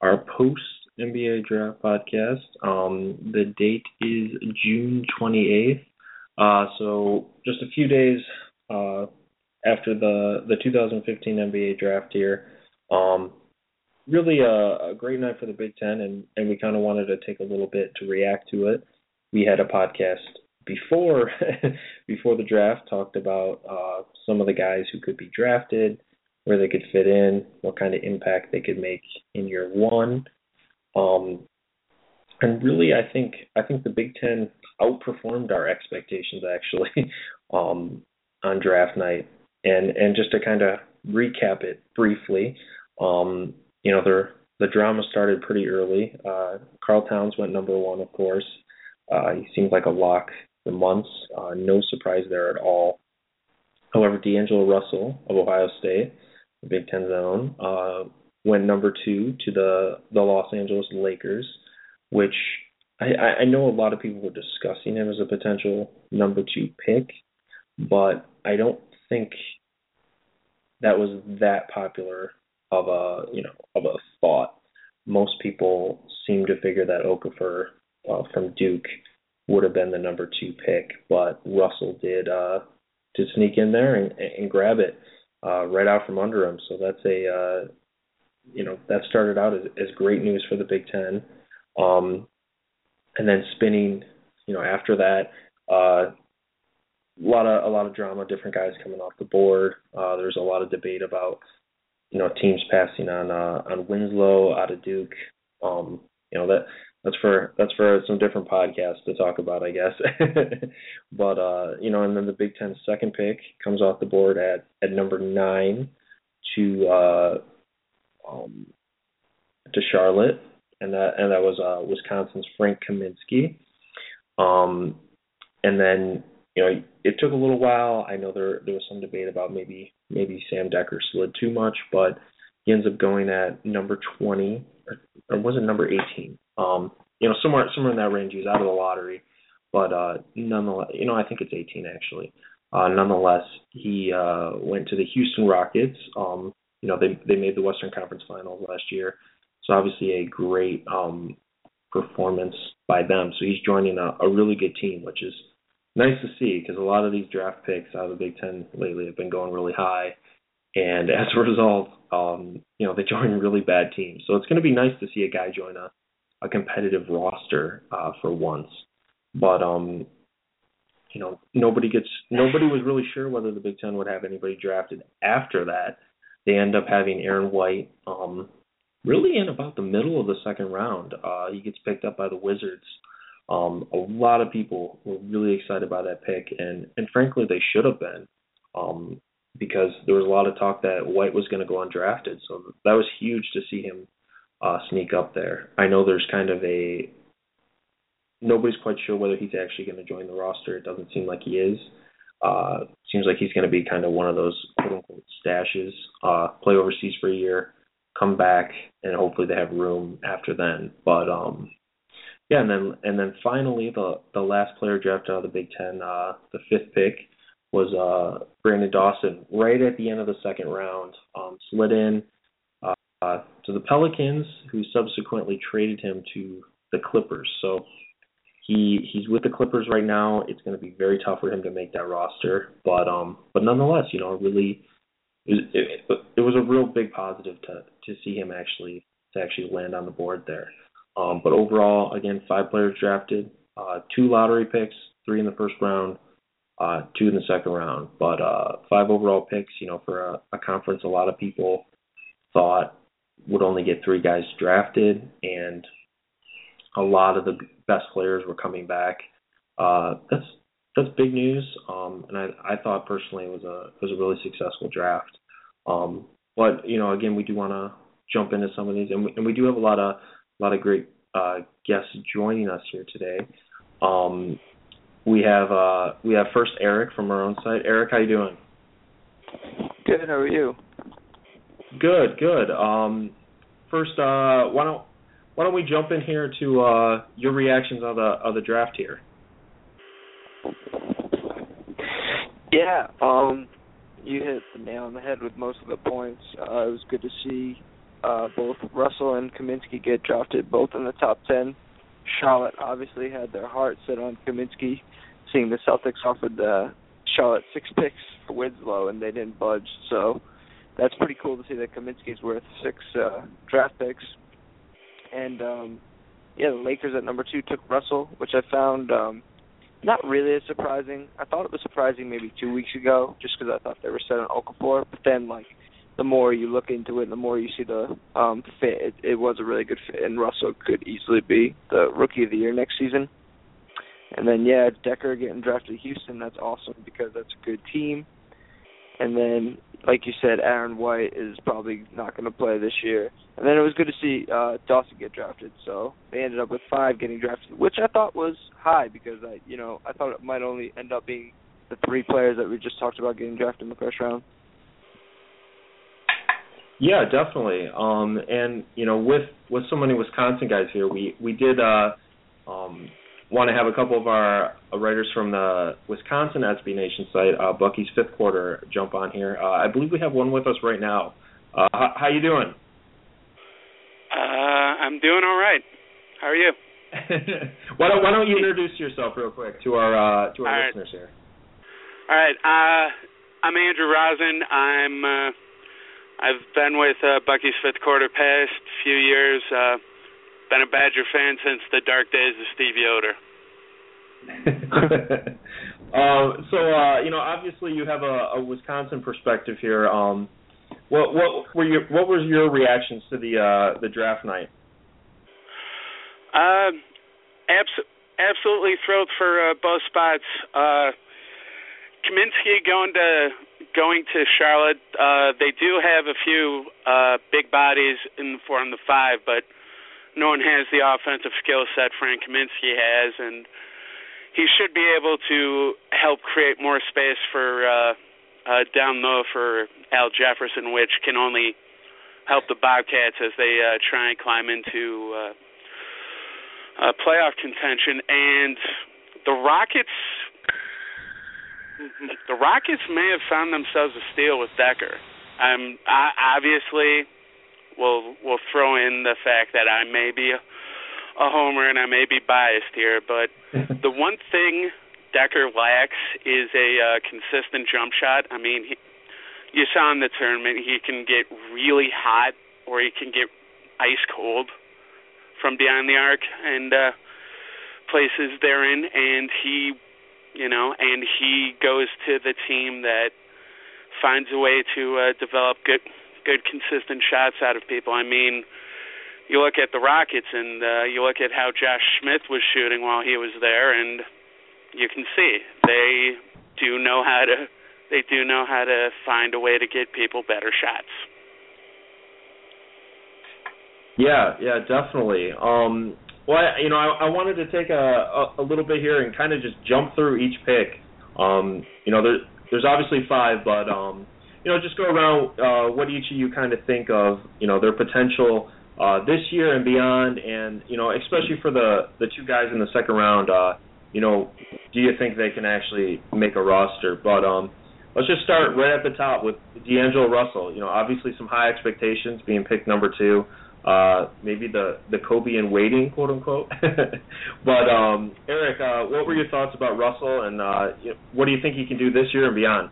our post NBA draft podcast. Um, the date is June 28th. Uh, so, just a few days uh, after the, the 2015 NBA draft here. Um, really a, a great night for the Big Ten, and, and we kind of wanted to take a little bit to react to it. We had a podcast before before the draft talked about uh, some of the guys who could be drafted, where they could fit in, what kind of impact they could make in year one. Um, and really, I think I think the Big Ten outperformed our expectations actually um, on draft night. And and just to kind of recap it briefly, um, you know, the the drama started pretty early. Uh, Karl Towns went number one, of course. Uh, he seems like a lock for months. Uh, no surprise there at all. However, D'Angelo Russell of Ohio State, the Big Ten zone, uh, went number two to the the Los Angeles Lakers, which I, I know a lot of people were discussing him as a potential number two pick, but I don't think that was that popular of a you know of a thought. Most people seem to figure that Okafor uh, from Duke would have been the number two pick, but Russell did uh, to sneak in there and, and grab it uh, right out from under him. So that's a uh, you know that started out as, as great news for the Big Ten, um, and then spinning you know after that. Uh, a lot of a lot of drama, different guys coming off the board. Uh, there's a lot of debate about you know teams passing on uh, on Winslow out of Duke. Um, you know that that's for that's for some different podcasts to talk about, I guess. but uh, you know, and then the Big Ten second pick comes off the board at at number nine to uh, um, to Charlotte, and that and that was uh, Wisconsin's Frank Kaminsky. Um, and then you know it took a little while. I know there there was some debate about maybe maybe Sam Dekker slid too much, but he ends up going at number twenty or, was it number eighteen? Um, you know, somewhere somewhere in that range. He's out of the lottery, but uh, nonetheless, you know, I think it's 18 actually. Uh, nonetheless, he uh, went to the Houston Rockets. Um, you know, they they made the Western Conference Finals last year, so obviously a great um, performance by them. So he's joining a, a really good team, which is nice to see because a lot of these draft picks out of the Big Ten lately have been going really high, and as a result, um, you know, they join really bad teams. So it's going to be nice to see a guy join a a competitive roster uh, for once. But um, you know, nobody gets nobody was really sure whether the Big Ten would have anybody drafted after that. They end up having Aaron White, um, really in about the middle of the second round. Uh, he gets picked up by the Wizards. Um, a lot of people were really excited by that pick, and and frankly, they should have been, um, because there was a lot of talk that White was going to go undrafted. So that was huge to see him uh, sneak up there. I know there's kind of a nobody's quite sure whether he's actually going to join the roster. It doesn't seem like he is. Uh, seems like he's going to be kind of one of those quote unquote stashes. Uh, play overseas for a year, come back, and hopefully they have room after then. But um, yeah, and then and then finally the the last player drafted out of the Big Ten, uh, the fifth pick was uh, Branden Dawson, right at the end of the second round. Um, slid in uh, to the Pelicans, who subsequently traded him to the Clippers. So he he's with the Clippers right now. It's going to be very tough for him to make that roster, but um, but nonetheless, you know, really, it, it, it was a real big positive to to see him actually to actually land on the board there. Um, but overall, again, five players drafted, uh, two lottery picks, three in the first round, uh, two in the second round. But uh, five overall picks, you know, for a, a conference, a lot of people thought would only get three guys drafted, and a lot of the best players were coming back uh, that's that's big news. Um, and I I thought personally it was a it was a really successful draft. Um, but you know, again, we do want to jump into some of these, and we, and we do have a lot of a lot of great uh, guests joining us here today. Um, we have uh, we have first Eric from our own site. Eric, how you doing? Good. How are you? Good, good. Um, first, uh, why don't why don't we jump in here to uh, your reactions of the of the draft here? Yeah. Um, you hit the nail on the head with most of the points. Uh, it was good to see uh, both Russell and Kaminsky get drafted, both in the top ten. Charlotte obviously had their heart set on Kaminsky, seeing the Celtics offered the Charlotte six picks for Winslow and they didn't budge. So that's pretty cool to see that Kaminsky's worth six uh, draft picks. And um, yeah, the Lakers at number two took Russell, which I found um, not really as surprising. I thought it was surprising maybe two weeks ago, just because I thought they were set on Okafor. But then, like, the more you look into it, the more you see the um, fit. It, it was a really good fit, and Russell could easily be the rookie of the year next season. And then yeah, Dekker getting drafted to Houston, that's awesome because that's a good team. And then like you said, Aaron White is probably not going to play this year. And then it was good to see uh Dawson get drafted. So they ended up with five getting drafted, which I thought was high because I, you know, I thought it might only end up being the three players that we just talked about getting drafted in the first round. Yeah, definitely. Um, and you know, with with so many Wisconsin guys here, we we did uh, um, want to have a couple of our uh, writers from the Wisconsin SB Nation site, uh, Bucky's fifth quarter, jump on here. Uh, I believe we have one with us right now. Uh, how, how you doing? Uh, I'm doing all right. How are you? why don't Why don't you introduce yourself real quick to our uh, to our All right. listeners here? All right. Uh, I'm Andrew Rosen. I'm uh, I've been with uh, Bucky's fifth quarter past few years. Uh, been a Badger fan since the dark days of Steve Yoder. um, so uh, you know, obviously you have a, a Wisconsin perspective here. Um, what what were your what was your reactions to the uh, the draft night? Um, abs- absolutely thrilled for uh, both spots. Uh, Kaminsky going to going to Charlotte. Uh, they do have a few uh, big bodies in for in the five, but no one has the offensive skill set Frank Kaminsky has, and he should be able to help create more space for uh, uh, down low for Al Jefferson, which can only help the Bobcats as they uh, try and climb into uh, uh, playoff contention. And the Rockets, the Rockets may have found themselves a steal with Dekker. Um, I, obviously, we'll we'll throw in the fact that I may be a, homer and I may be biased here, but the one thing Dekker lacks is a uh, consistent jump shot. I mean, he, you saw in the tournament he can get really hot or he can get ice cold from beyond the arc and uh, places they're and he, you know, and he goes to the team that finds a way to uh, develop good good consistent shots out of people. I mean, you look at the Rockets and uh, you look at how Josh Smith was shooting while he was there, and you can see they do know how to they do know how to find a way to get people better shots. Yeah, yeah, definitely. Um, well, I, you know, I, I wanted to take a, a, a little bit here and kind of just jump through each pick. Um, you know, there, there's obviously five, but um, you know, just go around uh, what each of you kind of think of, you know, their potential uh, this year and beyond, and you know, especially for the the two guys in the second round. Uh, you know, do you think they can actually make a roster? But um, let's just start right at the top with D'Angelo Russell. You know, obviously some high expectations being picked number two. Uh, maybe the the Kobe in waiting, quote unquote. but um, Eric, uh, what were your thoughts about Russell, and uh, what do you think he can do this year and beyond?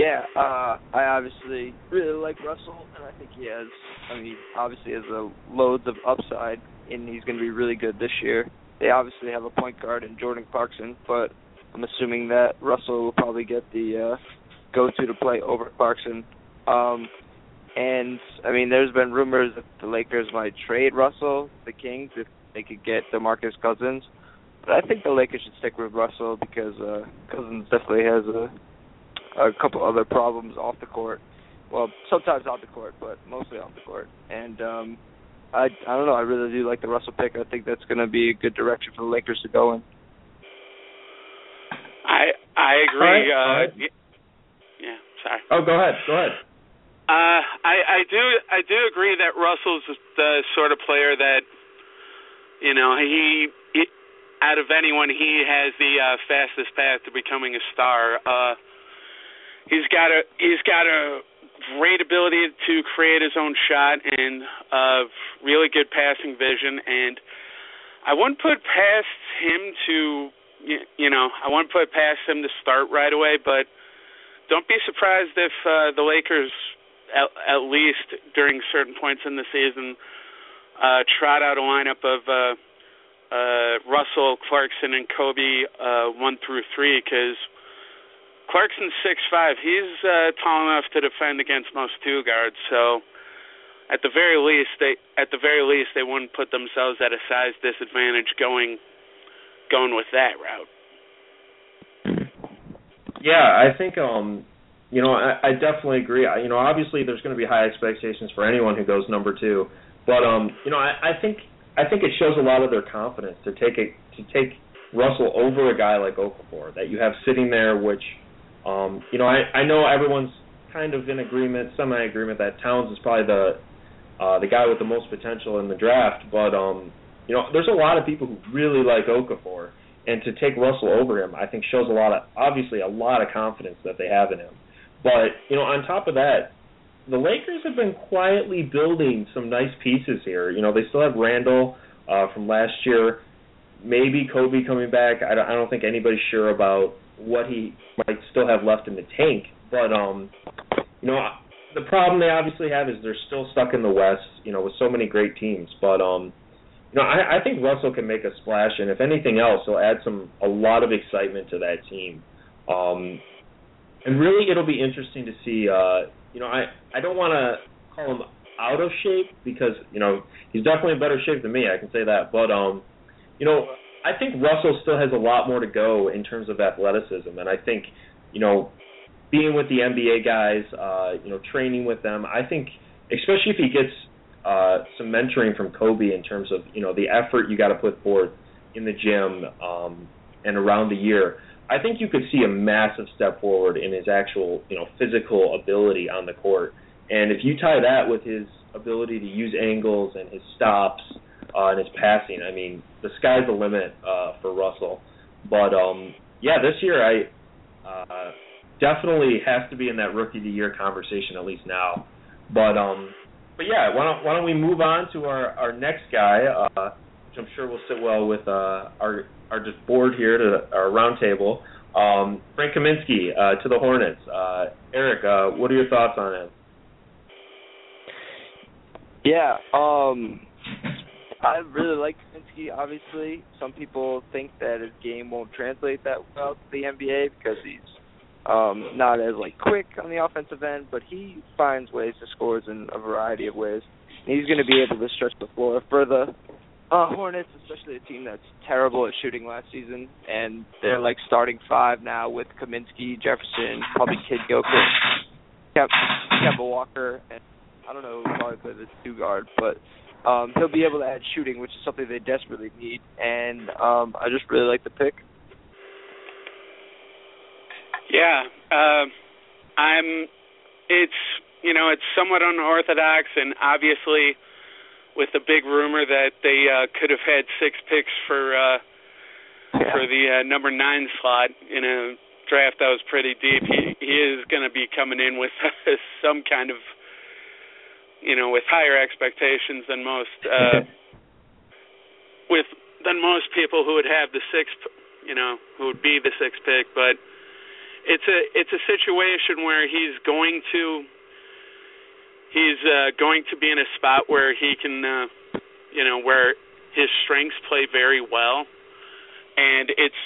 Yeah, uh, I obviously really like Russell, and I think he has. I mean, obviously has a loads of upside, and he's going to be really good this year. They obviously have a point guard in Jordan Clarkson, but I'm assuming that Russell will probably get the uh, go-to to play over Clarkson. Um, and I mean, there's been rumors that the Lakers might trade Russell, the Kings, if they could get DeMarcus Cousins. but I think the Lakers should stick with Russell because uh, Cousins definitely has a a couple other problems off the court. Well, sometimes off the court, but mostly off the court. And um I I don't know. I really do like the Russell pick. I think that's going to be a good direction for the Lakers to go in. I I agree. All right, all right. Uh, y- yeah, sorry. Oh, go ahead. Go ahead. Uh, I I do I do agree that Russell's the sort of player that you know he, he out of anyone he has the uh, fastest path to becoming a star. Uh, he's got a he's got a great ability to create his own shot and uh, really good passing vision. And I wouldn't put past him to you know I wouldn't put past him to start right away but don't be surprised if uh, the Lakers at, at least during certain points in the season uh, trot out a lineup of uh, uh, Russell, Clarkson, and Kobe uh, one through three because Clarkson's six five. He's uh, tall enough to defend against most two guards. So at the very least, they at the very least they wouldn't put themselves at a size disadvantage going going with that route. Yeah, I think um you know, I, I definitely agree. I, you know, obviously there's going to be high expectations for anyone who goes number 2, but um you know, I, I think I think it shows a lot of their confidence to take it to take Russell over a guy like Okafor that you have sitting there which um you know, I I know everyone's kind of in agreement, semi agreement that Towns is probably the uh the guy with the most potential in the draft, but um you know, there's a lot of people who really like Okafor and to take Russell over him, I think shows a lot of obviously a lot of confidence that they have in him. But you know, on top of that, the Lakers have been quietly building some nice pieces here. You know, they still have Randle uh, from last year, maybe Kobe coming back. I don't, I don't think anybody's sure about what he might still have left in the tank. But um, you know, the problem they obviously have is they're still stuck in the West. You know, with so many great teams. But um, you know, I, I think Russell can make a splash, and if anything else, he'll add some a lot of excitement to that team. Um, and really, it'll be interesting to see. Uh, you know, I I don't want to call him out of shape because you know he's definitely in better shape than me. I can say that, but um, you know, I think Russell still has a lot more to go in terms of athleticism, and I think you know, being with the NBA guys, uh, you know, training with them, I think especially if he gets uh, some mentoring from Kobe in terms of you know the effort you got to put forth in the gym um, and around the year. I think you could see a massive step forward in his actual you know physical ability on the court. And if you tie that with his ability to use angles and his stops and his passing, I mean the sky's the limit uh, for Russell. But um, yeah, this year I uh, definitely has to be in that rookie of the year conversation at least now. But um, but yeah, why don't why don't we move on to our our next guy, uh, which I'm sure will sit well with uh, our our just board here to our roundtable. Um, Frank Kaminsky uh, to the Hornets. Uh, Eric, uh, what are your thoughts on him? Yeah, um, I really like Kaminsky. Obviously, some people think that his game won't translate that well to the NBA because he's um, not as like quick on the offensive end, but he finds ways to score in a variety of ways. And he's to be able to stretch the floor for the uh, Hornets, especially a team that's terrible at shooting last season, and they're like starting five now with Kaminsky, Jefferson, probably Kidd-Gilchrist, Kemba Walker, and I don't know who probably play the two guard, but um, he'll be able to add shooting, which is something they desperately need. And um, I just really like the pick. Yeah, uh, I'm. It's you know it's somewhat unorthodox, and obviously with the big rumor that they uh, could have had six picks for uh, Yeah. for the uh, number nine slot in a draft that was pretty deep. He he is going to be coming in with some kind of you know with higher expectations than most uh, with than most people who would have the sixth you know who would be the sixth pick, but it's a it's a situation where he's going to he's uh going to be in a spot where he can uh you know where his strengths play very well. And it's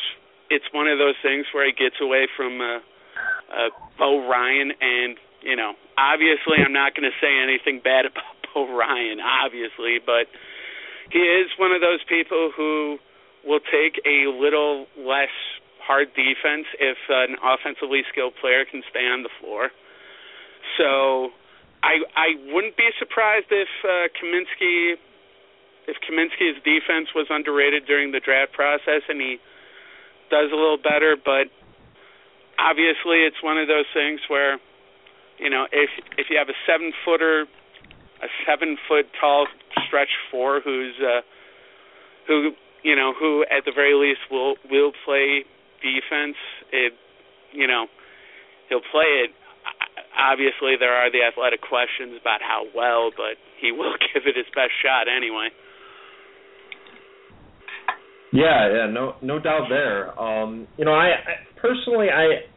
it's one of those things where he gets away from uh uh Bo Ryan and you know obviously I'm not going to say anything bad about Bo Ryan obviously but he is one of those people who will take a little less hard defense if an offensively skilled player can stay on the floor. So I I wouldn't be surprised if uh, Kaminsky if Kaminsky's defense was underrated during the draft process and he does a little better, but obviously it's one of those things where you know if if you have a seven footer a seven foot tall stretch four who's uh who you know who at the very least will will play defense it you know he'll play it obviously there are the athletic questions about how well, but he will give it his best shot anyway. Yeah, yeah, no, no doubt there. Um, you know, I, I personally, I,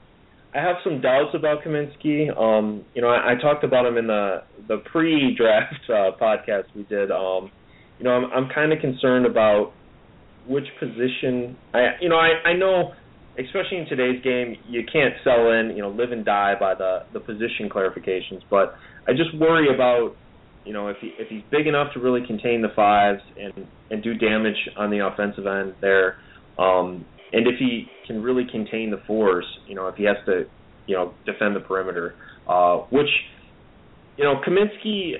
I have some doubts about Kaminsky. Um, you know, I, I talked about him in the the pre-draft uh, podcast we did. Um, you know, I'm I'm kind of concerned about which position. I, you know, I I know especially in today's game, you can't sell in, you know, live and die by the the position clarifications. But I just worry about, you know, if he if he's big enough to really contain the fives and and do damage on the offensive end there, um, and if he can really contain the fours, you know, if he has to, you know, defend the perimeter, uh, which, you know, Kaminsky,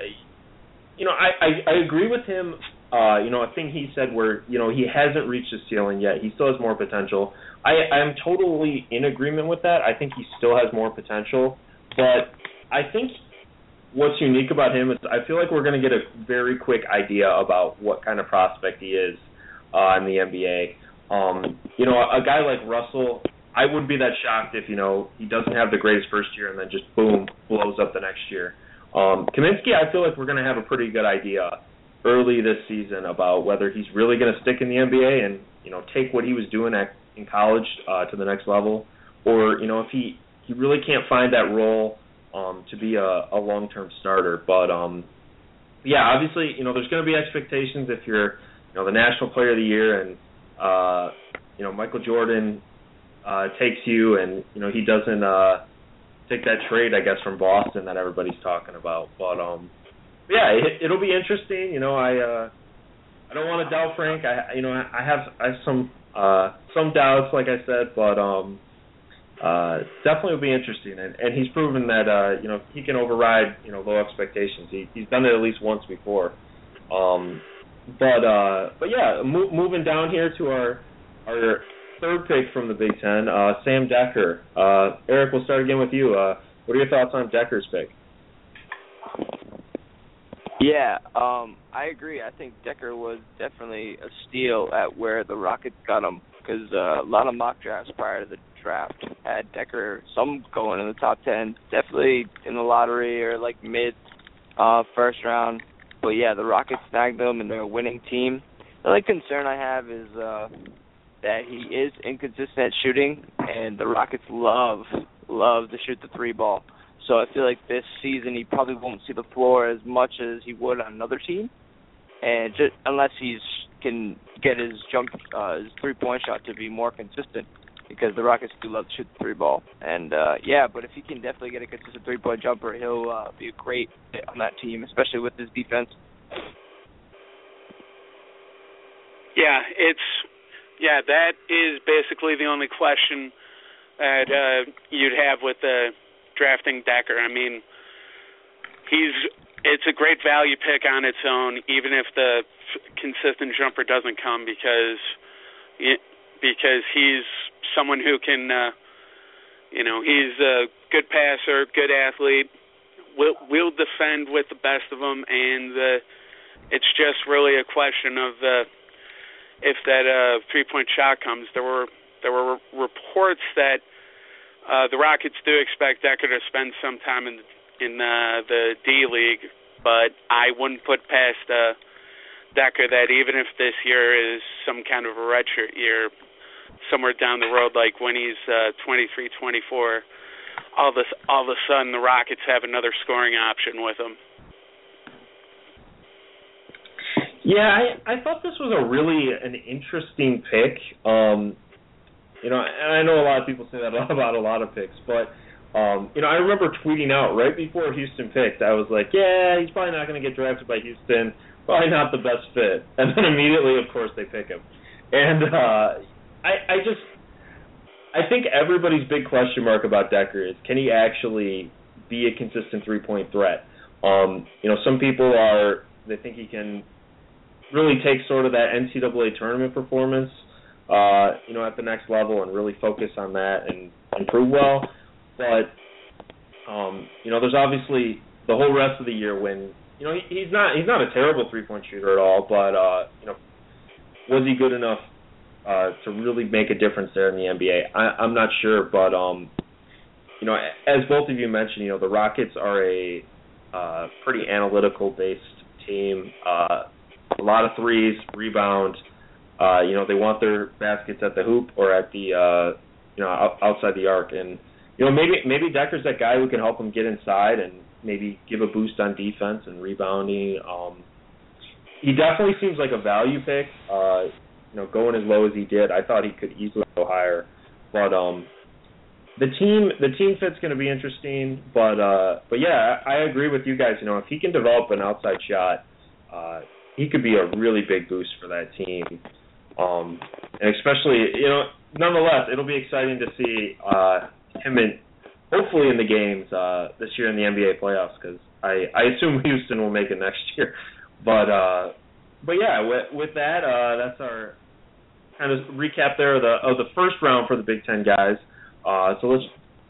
you know, I I, I agree with him. Uh, you know, a thing he said where you know he hasn't reached the ceiling yet. He still has more potential. I I'm totally in agreement with that. I think he still has more potential, but I think what's unique about him is I feel like we're going to get a very quick idea about what kind of prospect he is uh, in the NBA. Um, you know, a, a guy like Russell, I wouldn't be that shocked if you know he doesn't have the greatest first year and then just boom blows up the next year. Um, Kaminsky, I feel like we're going to have a pretty good idea early this season about whether he's really going to stick in the NBA and you know take what he was doing at in college uh, to the next level, or you know if he he really can't find that role um, to be a, a long term starter. But um, yeah, obviously you know there's going to be expectations if you're you know the national player of the year and uh, you know Michael Jordan uh, takes you and you know he doesn't uh, take that trade I guess from Boston that everybody's talking about. But um, yeah, it, it'll be interesting. You know I. Uh, I don't want to doubt Frank. I you know I have I have some uh, some doubts, like I said, but um, uh, definitely will be interesting. And, and he's proven that uh, you know he can override you know low expectations. He, he's done it at least once before. Um, but uh, but yeah, mo- moving down here to our our third pick from the Big Ten, uh, Sam Dekker. Uh, Eric, we'll start again with you. Uh, what are your thoughts on Dekker's pick? Yeah, um, I agree. I think Dekker was definitely a steal at where the Rockets got him because uh, a lot of mock drafts prior to the draft had Dekker some going in the top ten, definitely in the lottery or like mid uh, first round. But yeah, the Rockets snagged him and they're a winning team. The only concern I have is uh, that he is inconsistent shooting, and the Rockets love love to shoot the three ball. So I feel like this season he probably won't see the floor as much as he would on another team, and just unless he's can get his jump uh, his three point shot to be more consistent, because the Rockets do love to shoot the three ball. And uh, yeah, but if he can definitely get a consistent three point jumper, he'll uh, be a great fit on that team, especially with his defense. Yeah, it's yeah that is basically the only question that uh, you'd have with the drafting Dekker. I mean, he's it's a great value pick on its own, even if the consistent jumper doesn't come, because because he's someone who can, uh, you know, he's a good passer, good athlete, will will defend with the best of them, and uh, it's just really a question of uh, if that uh, three point shot comes. There were there were reports that uh, the Rockets do expect Dekker to spend some time in in uh, the D League, but I wouldn't put past uh, Dekker that even if this year is some kind of a redshirt year, somewhere down the road, like when he's uh, 23, 24, all this all of a sudden the Rockets have another scoring option with him. Yeah, I I thought this was a really an interesting pick. Um, you know, and I know a lot of people say that about a lot of picks, but um, you know, I remember tweeting out right before Houston picked, I was like, yeah, he's probably not going to get drafted by Houston, probably not the best fit. And then immediately, of course, they pick him. and uh, I I just I think everybody's big question mark about Dekker is can he actually be a consistent three point threat? Um, you know, some people are they think he can really take sort of that NCAA tournament performance, uh, you know, at the next level and really focus on that and improve well. But um, you know, there's obviously the whole rest of the year when you know he, he's not he's not a terrible three point shooter at all, but uh, you know, was he good enough uh, to really make a difference there in the NBA? I, I'm not sure, but um, you know, as both of you mentioned, you know, the Rockets are a uh, pretty analytical based team. Uh, a lot of threes, rebound. Uh, you know, they want their baskets at the hoop or at the uh, you know out, outside the arc, and you know maybe maybe Dekker's that guy who can help them get inside and maybe give a boost on defense and rebounding. Um, he definitely seems like a value pick. Uh, you know, going as low as he did, I thought he could easily go higher. But um, the team the team fit's going to be interesting. But uh, but yeah, I agree with you guys. You know, if he can develop an outside shot, uh, he could be a really big boost for that team. Um, and especially, you know, nonetheless, it'll be exciting to see uh, him in hopefully in the games uh, this year in the NBA playoffs because I I assume Houston will make it next year. But uh, but yeah, with, with that, uh, that's our kind of recap there of the of the first round for the Big Ten guys. Uh, so let's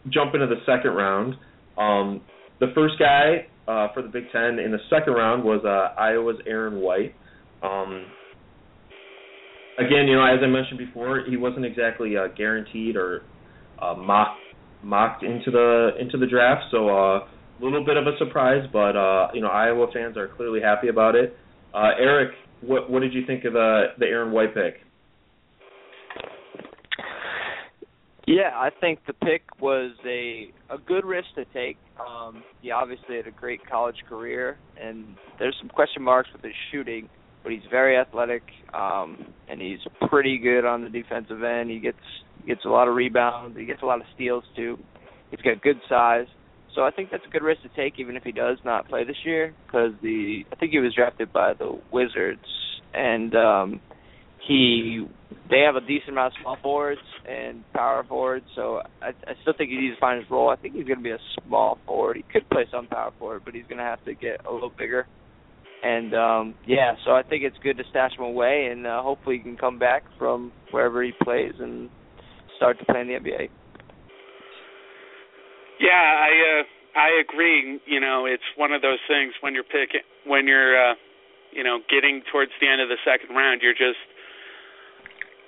jump into the second round. Um, the first guy uh, for the Big Ten in the second round was uh, Iowa's Aaron White. Um, again, you know, as I mentioned before, he wasn't exactly uh, guaranteed or uh, mocked mocked into the into the draft, so a uh, little bit of a surprise. But uh, you know, Iowa fans are clearly happy about it. Uh, Eric, what what did you think of the the Aaron White pick? Yeah, I think the pick was a a good risk to take. Um, he obviously had a great college career, and there's some question marks with his shooting, but he's very athletic, um, and he's pretty good on the defensive end. He gets gets a lot of rebounds. He gets a lot of steals too. He's got good size, so I think that's a good risk to take, even if he does not play this year, because the I think he was drafted by the Wizards, and um, he they have a decent amount of small forwards and power forwards, so I, I still think he needs to find his role. I think he's going to be a small forward. He could play some power forward, but he's going to have to get a little bigger. And um yeah, so I think it's good to stash him away, and uh, hopefully he can come back from wherever he plays and start to play in the NBA. Yeah, I uh I agree. You know, it's one of those things when you're picking when you're uh you know, getting towards the end of the second round, you're just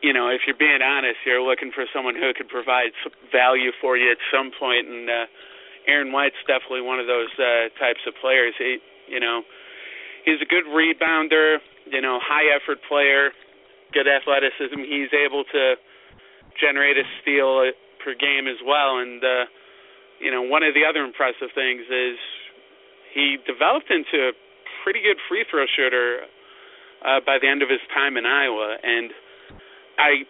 you know, if you're being honest, you're looking for someone who could provide value for you at some point, and uh, Aaron White's definitely one of those uh, types of players. He, you know, he's a good rebounder, you know, high effort player, good athleticism. He's able to generate a steal per game as well, and uh, you know, one of the other impressive things is he developed into a pretty good free throw shooter uh, by the end of his time in Iowa, and I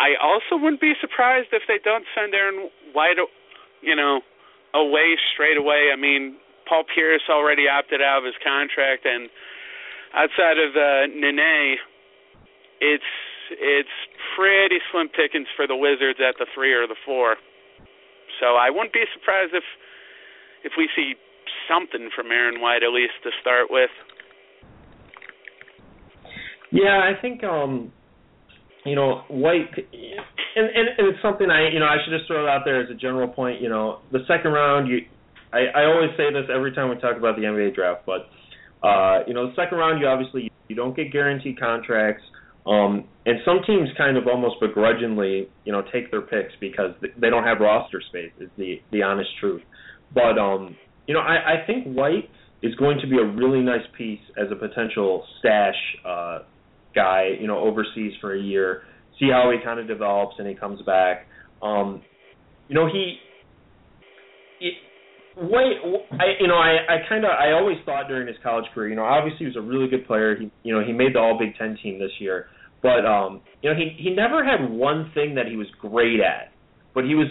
I also wouldn't be surprised if they don't send Aaron White, you know, away straight away. I mean, Paul Pierce already opted out of his contract, and outside of uh, Nene, it's it's pretty slim pickings for the Wizards at the three or the four. So I wouldn't be surprised if if we see something from Aaron White at least to start with. Yeah, I think um you know, White, and, and, and it's something I, you know, I should just throw it out there as a general point. You know, the second round, you, I, I always say this every time we talk about the NBA draft, but, uh, you know, the second round, you obviously you don't get guaranteed contracts, um, and some teams kind of almost begrudgingly, you know, take their picks because they don't have roster space. Is the the honest truth. But um, you know, I, I think White is going to be a really nice piece as a potential stash uh, guy, you know, overseas for a year, see how he kind of develops and he comes back. Um, you know, he, wait, I you know, I I kind of I always thought during his college career, you know, obviously he was a really good player. He you know, he made the All Big 10 team this year. But um, you know, he he never had one thing that he was great at. But he was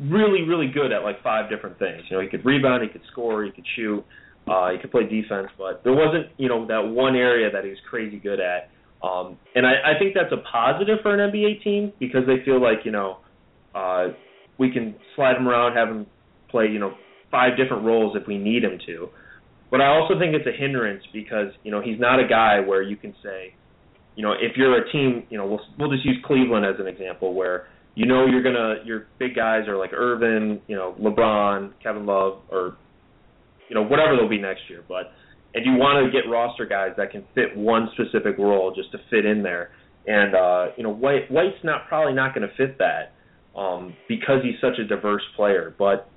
really really good at like five different things. You know, he could rebound, he could score, he could shoot, uh, he could play defense, but there wasn't you know that one area that he was crazy good at. Um, and I, I think that's a positive for an NBA team because they feel like you know uh, we can slide him around, have him play you know five different roles if we need him to. But I also think it's a hindrance because you know he's not a guy where you can say, you know, if you're a team, you know, we'll we'll just use Cleveland as an example where you know you're gonna your big guys are like Irving, you know, LeBron, Kevin Love, or you know whatever they'll be next year, but and you want to get roster guys that can fit one specific role just to fit in there. And uh, you know, White White's not probably not going to fit that um, because he's such a diverse player. But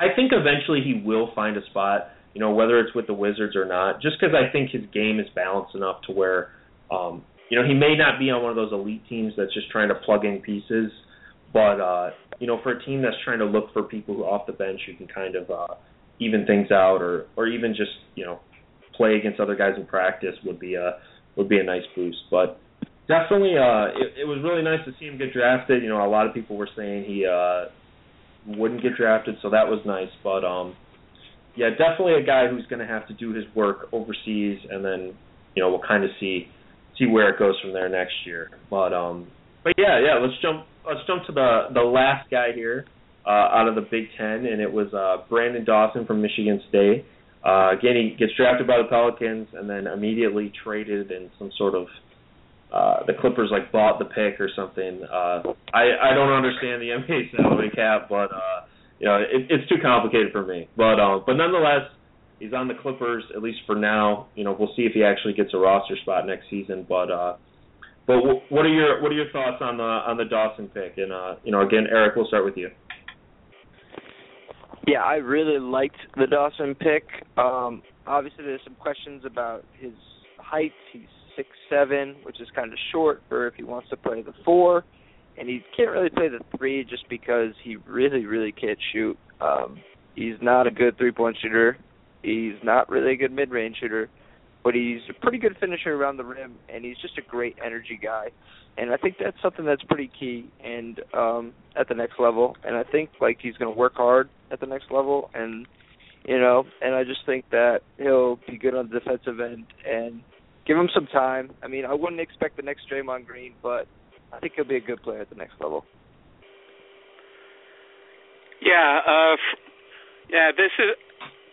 I think eventually he will find a spot. You know, whether it's with the Wizards or not, just because I think his game is balanced enough to where, um, you know, he may not be on one of those elite teams that's just trying to plug in pieces, but uh, you know, for a team that's trying to look for people who off the bench who can kind of uh, even things out or or even just you know play against other guys in practice would be a would be a nice boost. But definitely, uh, it, it was really nice to see him get drafted. You know, a lot of people were saying he uh, wouldn't get drafted, so that was nice. But um, yeah, definitely a guy who's going to have to do his work overseas, and then you know we'll kind of see see where it goes from there next year. But um, but yeah, yeah, let's jump let's jump to the the last guy here uh, out of the Big Ten, and it was uh, Branden Dawson from Michigan State. Uh, again, he gets drafted by the Pelicans and then immediately traded in some sort of uh, the Clippers like bought the pick or something. Uh, I I don't understand the NBA salary cap, but uh, you know it, it's too complicated for me. But uh, but nonetheless, he's on the Clippers at least for now. You know we'll see if he actually gets a roster spot next season. But uh, but what are your what are your thoughts on the on the Dawson pick? And uh, you know again, Eric, we'll start with you. Yeah, I really liked the Dawson pick. Um, obviously, there's some questions about his height. He's six seven, which is kind of short for if he wants to play the four, and he can't really play the three just because he really, really can't shoot. Um, he's not a good three point shooter. He's not really a good mid range shooter, but he's a pretty good finisher around the rim, and he's just a great energy guy. And I think that's something that's pretty key and um at the next level. And I think like he's going to work hard at the next level. And you know and I just think that he'll be good on the defensive end. And give him some time. I mean, I wouldn't expect the next Draymond Green, but I think he'll be a good player at the next level. Yeah, uh yeah, this is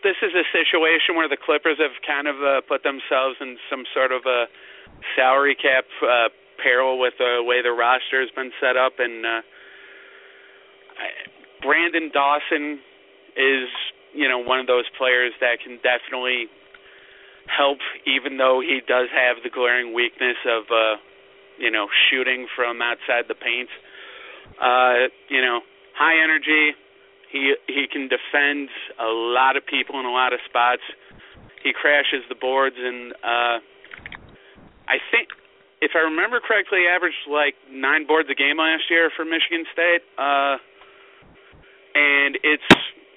this is a situation where the Clippers have kind of uh, put themselves in some sort of a salary cap uh, peril with the way the roster has been set up. And uh, Branden Dawson is, you know, one of those players that can definitely help, even though he does have the glaring weakness of, uh, you know, shooting from outside the paint. Uh, you know, high energy. He he can defend a lot of people in a lot of spots. He crashes the boards, and uh, I think if I remember correctly, averaged like nine boards a game last year for Michigan State. Uh, and it's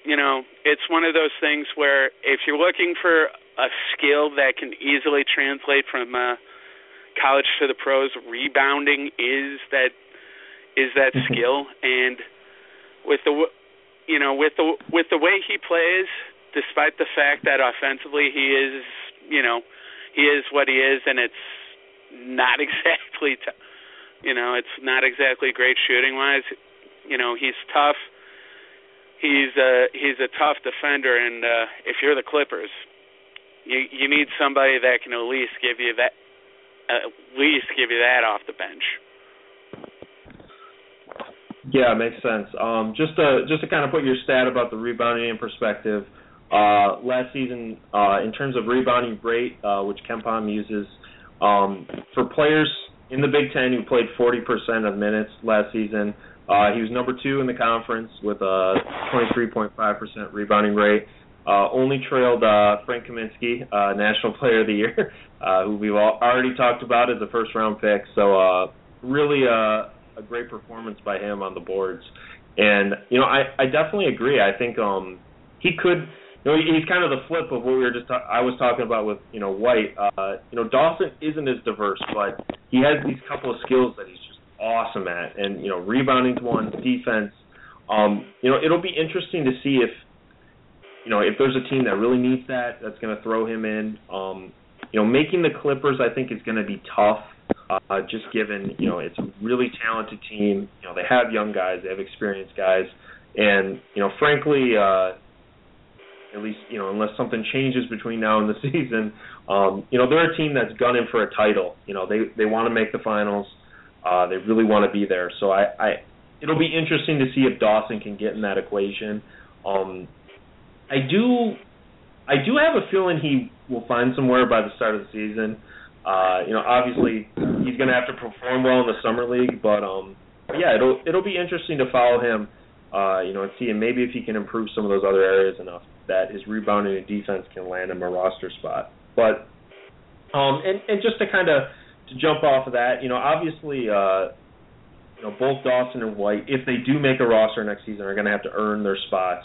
you know it's one of those things where if you're looking for a skill that can easily translate from uh, college to the pros, rebounding is that is that mm-hmm. skill. And with the you know with the with the way he plays, despite the fact that offensively he is you know he is what he is, and it's not exactly, t- you know, it's not exactly great shooting wise. You know, he's tough. He's a he's a tough defender, and uh, if you're the Clippers, you you need somebody that can at least give you that at least give you that off the bench. Yeah, makes sense. Um, just to just to kind of put your stat about the rebounding in perspective, uh, last season uh, in terms of rebounding rate, uh, which KenPom uses, um, for players in the Big Ten who played 40% of minutes last season, uh, he was number two in the conference with a 23.5% rebounding rate. Uh, only trailed uh, Frank Kaminsky, uh, National Player of the Year, uh, who we've all already talked about as a first round pick. So uh, really uh, a great performance by him on the boards. And you know, I, I definitely agree. I think um, he could you know, he's kind of the flip of what we were just ta- I was talking about with you know White. Uh, you know, Dawson isn't as diverse, but he has these couple of skills that he's just awesome at, and you know, rebounding's one, defense. Um, you know, it'll be interesting to see if you know if there's a team that really needs that that's going to throw him in. Um, you know, making the Clippers I think is going to be tough. Uh, just given you know it's a really talented team. You know they have young guys, they have experienced guys, and you know frankly, uh, at least you know unless something changes between now and the season, um, you know they're a team that's gunning for a title. You know they they want to make the finals. Uh, they really want to be there. So I, I it'll be interesting to see if Dawson can get in that equation. Um, I do I do have a feeling he will find somewhere by the start of the season. Uh, you know, obviously he's going to have to perform well in the summer league, but um, yeah, it'll it'll be interesting to follow him. Uh, you know, and see him maybe if he can improve some of those other areas enough that his rebounding and defense can land him a roster spot. But um, and and just to kind of to jump off of that, you know, obviously, uh, you know, both Dawson and White, if they do make a roster next season, are going to have to earn their spots.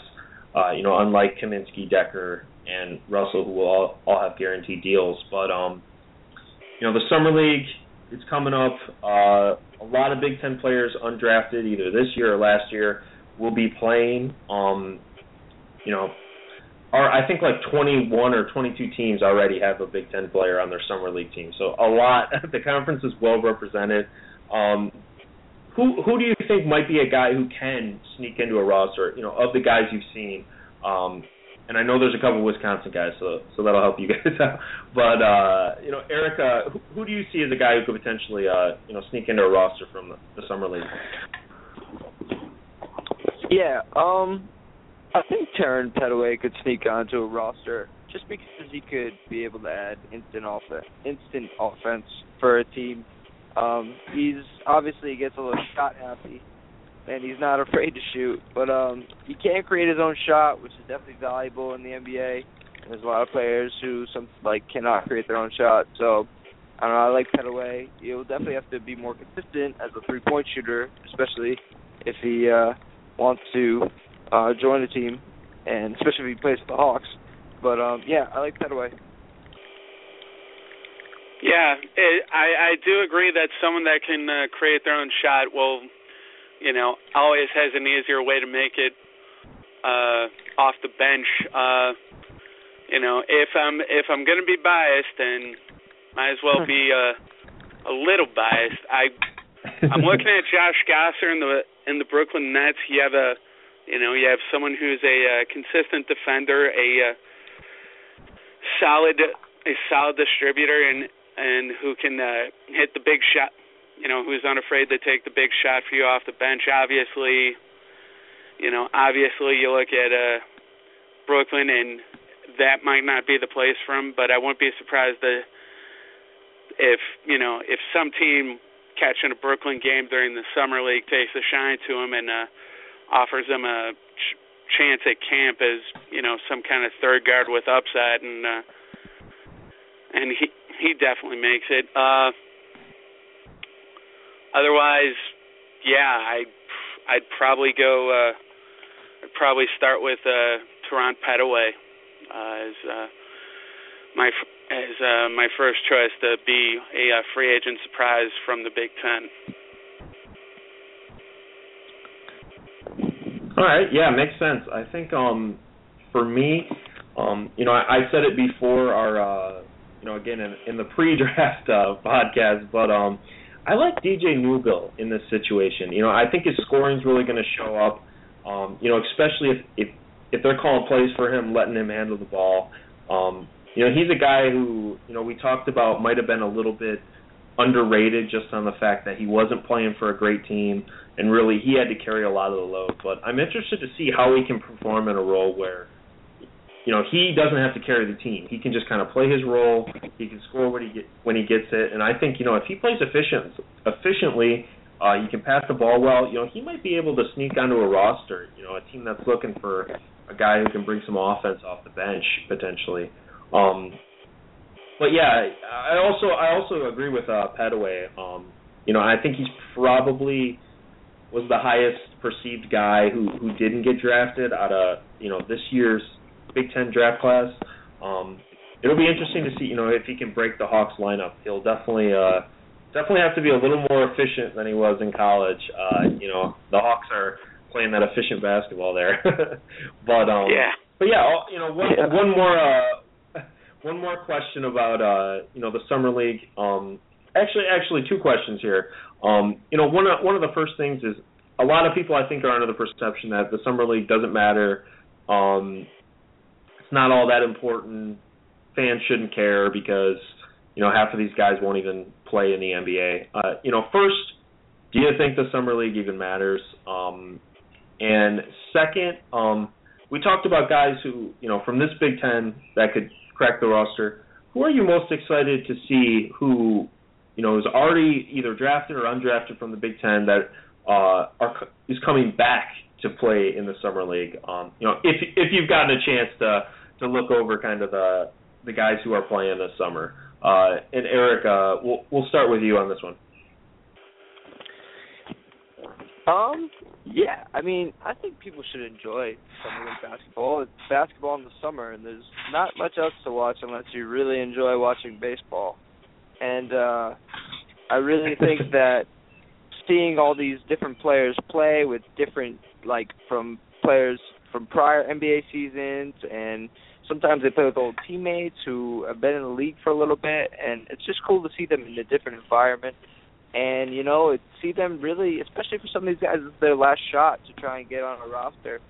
Uh, you know, unlike Kaminsky, Dekker, and Russell, who will all, all have guaranteed deals. But um, you know, the summer league is coming up. Uh, a lot of Big Ten players undrafted, either this year or last year, will be playing. Um, you know, are I think like 21 or 22 teams already have a Big Ten player on their summer league team. So a lot. the conference is well represented. Um, who who do you think might be a guy who can sneak into a roster? You know, of the guys you've seen. Um, and I know there's a couple of Wisconsin guys, so so that'll help you guys out. But uh, you know, Erica, who, who do you see as a guy who could potentially uh, you know sneak into a roster from the, the summer league? Yeah, um, I think Terran Petteway could sneak onto a roster just because he could be able to add instant offense, instant offense for a team. Um, he's obviously gets a little shot happy, and he's not afraid to shoot. But um, he can create his own shot, which is definitely valuable in the NBA. There's a lot of players who some like cannot create their own shot. So I don't know. I like Petteway. He'll definitely have to be more consistent as a three-point shooter, especially if he uh, wants to uh, join the team, and especially if he plays for the Hawks. But um, yeah, I like Petteway. Yeah, it, I I do agree that someone that can uh, create their own shot will, you know, always has an easier way to make it uh, off the bench. Uh, you know, if I'm if I'm to be biased, then might as well be uh, a little biased. I I'm looking at Josh Gasser in the in the Brooklyn Nets. You have a you know, you have someone who's a uh, consistent defender, a uh, solid a solid distributor and and who can uh, hit the big shot, you know, who's unafraid to take the big shot for you off the bench. Obviously, you know, obviously you look at uh Brooklyn and that might not be the place for him, but I wouldn't be surprised that if, you know, if some team catching a Brooklyn game during the summer league takes a shine to him and uh offers him a ch- chance at camp as you know some kind of third guard with upside, and uh, and he he definitely makes it. Uh, otherwise, yeah, I I'd probably go. Uh, I'd probably start with uh, Terran Petteway uh, as uh, my as uh, my first choice to be a uh, free agent surprise from the Big Ten. All right, yeah, makes sense. I think um for me, um, you know, I, I said it before our uh you know, again in, in the pre-draft uh, podcast, but um, I like DJ Newbill in this situation. You know, I think his scoring's really going to show up. Um, you know, especially if if if they're calling plays for him, letting him handle the ball. Um, you know, he's a guy who you know we talked about might have been a little bit underrated just on the fact that he wasn't playing for a great team and really he had to carry a lot of the load. But I'm interested to see how he can perform in a role where you know he doesn't have to carry the team. He can just kind of play his role. He can score when he get when he gets it. And I think you know if he plays efficient efficiently, uh, he can pass the ball well. You know he might be able to sneak onto a roster. You know a team that's looking for a guy who can bring some offense off the bench potentially. Um, but yeah, I also I also agree with uh, Petteway. Um, you know I think he's probably was the highest perceived guy who who didn't get drafted out of you know this year's Big Ten draft class. Um, it'll be interesting to see, you know, if he can break the Hawks lineup. He'll definitely uh, definitely have to be a little more efficient than he was in college. Uh, you know, the Hawks are playing that efficient basketball there. but um, yeah. But yeah, you know, one, yeah. one more uh, one more question about uh, you know the summer league. Um, actually, actually, two questions here. Um, you know, one of one of the first things is a lot of people I think are under the perception that the summer league doesn't matter. Um, not all that important. Fans shouldn't care because you know half of these guys won't even play in the NBA. Uh, you know, first, do you think the summer league even matters? Um, and second, um, we talked about guys who you know from this Big Ten that could crack the roster. Who are you most excited to see who you know is already either drafted or undrafted from the Big Ten that uh, are is coming back to play in the summer league? Um, you know, if if you've gotten a chance to to look over kind of the the guys who are playing this summer. Uh, and Eric, uh, we'll we'll start with you on this one. Um, yeah, I mean, I think people should enjoy summer league basketball. It's basketball in the summer, and there's not much else to watch unless you really enjoy watching baseball. And uh I really think that seeing all these different players play with different, like from players from prior NBA seasons, and sometimes they play with old teammates who have been in the league for a little bit, and it's just cool to see them in a different environment and you know, see them really, especially for some of these guys, it's their last shot to try and get on a roster,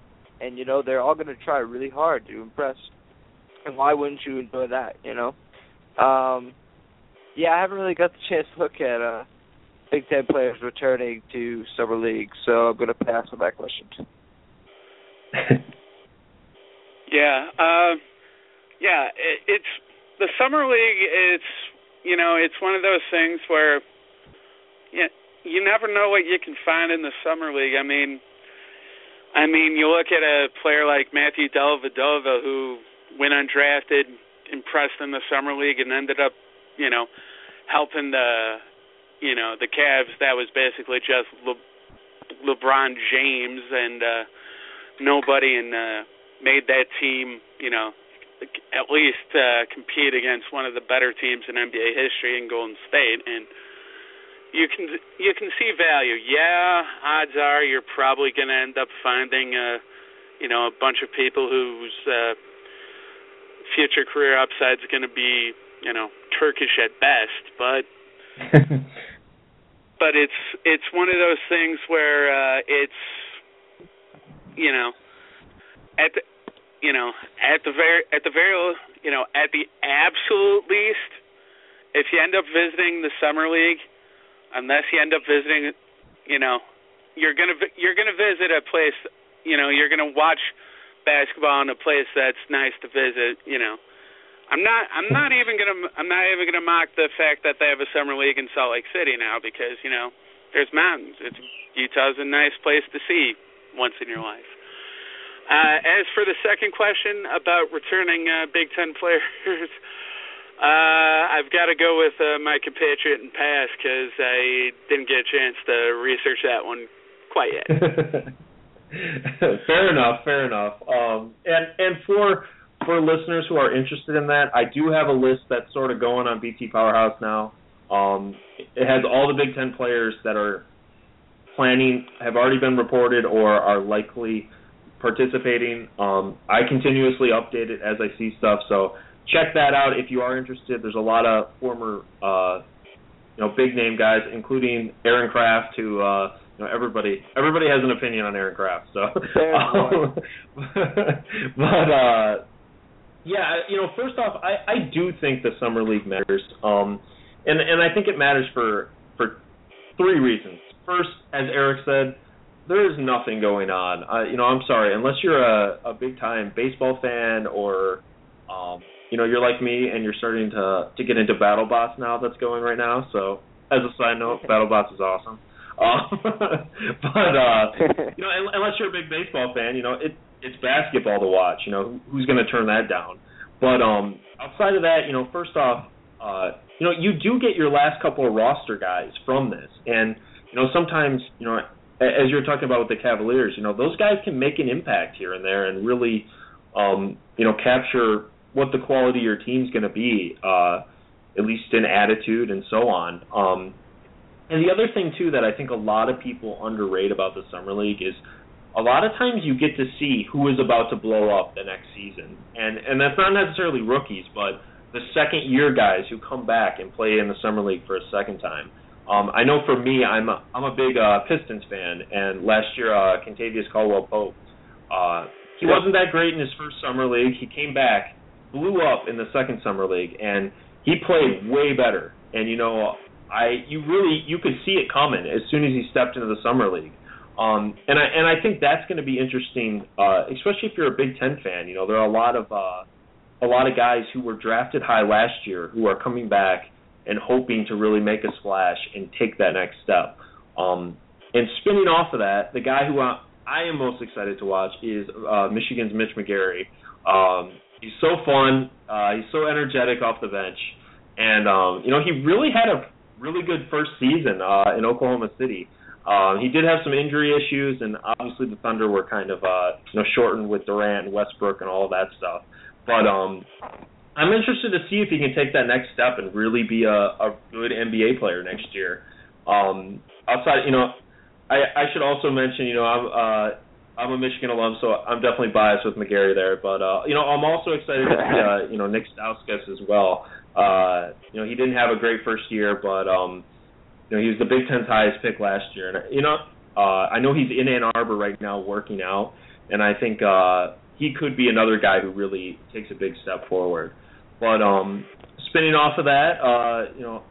and you know they're all going to try really hard to impress. And why wouldn't you enjoy that? You know, um, yeah, I haven't really got the chance to look at uh, Big Ten players returning to summer league, so I'm going to pass on that question. yeah, uh, yeah, it, it's the summer league. It's you know, it's one of those things where yeah, you never know what you can find in the summer league. I mean, I mean, you look at a player like Matthew Dellavedova who went undrafted, impressed in the summer league, and ended up, you know, helping the, you know, the Cavs. That was basically just Le- LeBron James and uh, nobody, and uh, made that team, you know, at least uh, compete against one of the better teams in NBA history in Golden State, and you can you can see value. Yeah, odds are you're probably going to end up finding a you know a bunch of people whose uh, future career upside is going to be you know Turkish at best, but but it's it's one of those things where uh, it's you know at the you know at the very at the very you know at the absolute least if you end up visiting the summer league unless you end up visiting, you know, you're gonna you're gonna visit a place, you know, you're gonna watch basketball in a place that's nice to visit, you know. I'm not I'm not even gonna I'm not even gonna mock the fact that they have a summer league in Salt Lake City now because you know there's mountains. It's Utah's a nice place to see once in your life. Uh, as for the second question about returning uh, Big Ten players, uh, I've got to go with uh, my compatriot and pass because I didn't get a chance to research that one quite yet. fair enough, fair enough. Um, and and for for listeners who are interested in that, I do have a list that's sort of going on BT Powerhouse now. Um, it has all the Big Ten players that are planning, have already been reported, or are likely participating. Um, I continuously update it as I see stuff, so check that out if you are interested. There's a lot of former, uh, you know, big name guys, including Aaron Craft, who, uh, you know, everybody everybody has an opinion on Aaron Craft. So, um, but uh, yeah, you know, first off, I I do think the summer league matters, um, and and I think it matters for for three reasons. First, as Eric said, there is nothing going on. Uh, you know, I'm sorry, unless you're a, a big time baseball fan or um, you know, you're like me and you're starting to to get into BattleBots now. That's going right now. So as a side note, BattleBots is awesome. Um, but uh, you know, unless you're a big baseball fan, you know, it it's basketball to watch. You know, who's going to turn that down? But um, outside of that, you know, first off, uh, you know, you do get your last couple of roster guys from this, and you know, sometimes, you know, as you're talking about with the Cavaliers, you know, those guys can make an impact here and there and really, um, you know, capture what the quality of your team's going to be, uh, at least in attitude and so on. Um, and the other thing too that I think a lot of people underrate about the summer league is a lot of times you get to see who is about to blow up the next season, and and that's not necessarily rookies, but the second year guys who come back and play in the summer league for a second time. Um, I know for me, I'm a I'm a big uh, Pistons fan, and last year uh, Kentavious Caldwell Pope, uh, he wasn't that great in his first summer league. He came back, blew up in the second summer league, and he played way better. And you know, I you really you could see it coming as soon as he stepped into the summer league. Um, and I and I think that's going to be interesting, uh, especially if you're a Big Ten fan. You know, there are a lot of uh, a lot of guys who were drafted high last year who are coming back and hoping to really make a splash and take that next step. Um, and spinning off of that, the guy who I, I am most excited to watch is uh, Michigan's Mitch McGary. Um, he's so fun. Uh, he's so energetic off the bench, and um, you know he really had a really good first season uh, in Oklahoma City. Um, he did have some injury issues, and obviously the Thunder were kind of uh, you know shortened with Durant and Westbrook and all of that stuff. But um, I'm interested to see if he can take that next step and really be a, a good NBA player next year. Um, outside, you know, I, I should also mention, you know, I'm uh, I'm a Michigan alum, so I'm definitely biased with McGary there. But uh, you know, I'm also excited to see uh, you know Nick Stauskas as well. Uh, you know, he didn't have a great first year, but um, you know, he was the Big Ten's highest pick last year, and you know, uh, I know he's in Ann Arbor right now working out, and I think uh, he could be another guy who really takes a big step forward. But um, spinning off of that, uh, you know,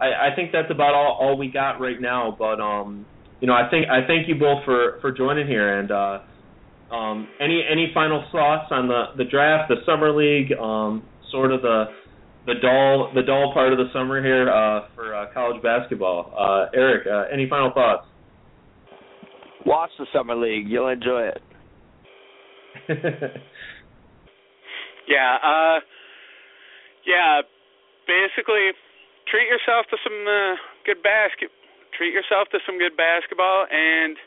I, I think that's about all, all we got right now. But um, you know, I think I thank you both for for joining here. And uh, um, any any final thoughts on the the draft, the summer league, um, sort of the the dull the dull part of the summer here uh, for uh, college basketball. Uh, Eric, uh, any final thoughts? Watch the summer league; you'll enjoy it. yeah. Uh, yeah, basically, treat yourself to some uh, good basket. Treat yourself to some good basketball, and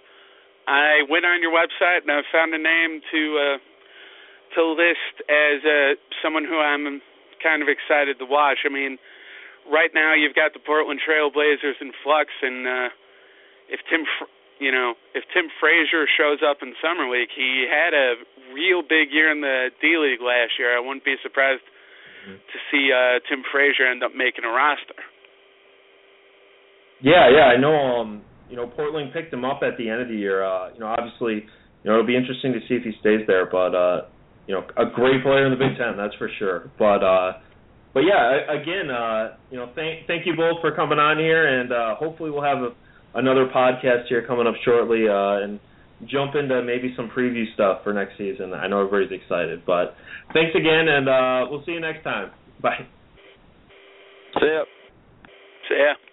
I went on your website and I found a name to uh, to list as uh, someone who I'm kind of excited to watch. I mean, right now you've got the Portland Trailblazers in flux, and uh, if Tim, you know, if Tim Frazier shows up in summer league, he had a real big year in the D League last year. I wouldn't be surprised to see uh, Tim Frazier end up making a roster. Yeah, yeah, I know. Um, you know, Portland picked him up at the end of the year. Uh, you know, obviously, you know, it'll be interesting to see if he stays there. But uh, you know, a great player in the Big Ten, that's for sure. But uh, but yeah, again, uh, you know, thank thank you both for coming on here, and uh, hopefully we'll have a, another podcast here coming up shortly, uh, and jump into maybe some preview stuff for next season. I know everybody's excited, but thanks again, and uh, we'll see you next time. Bye. See ya. See ya.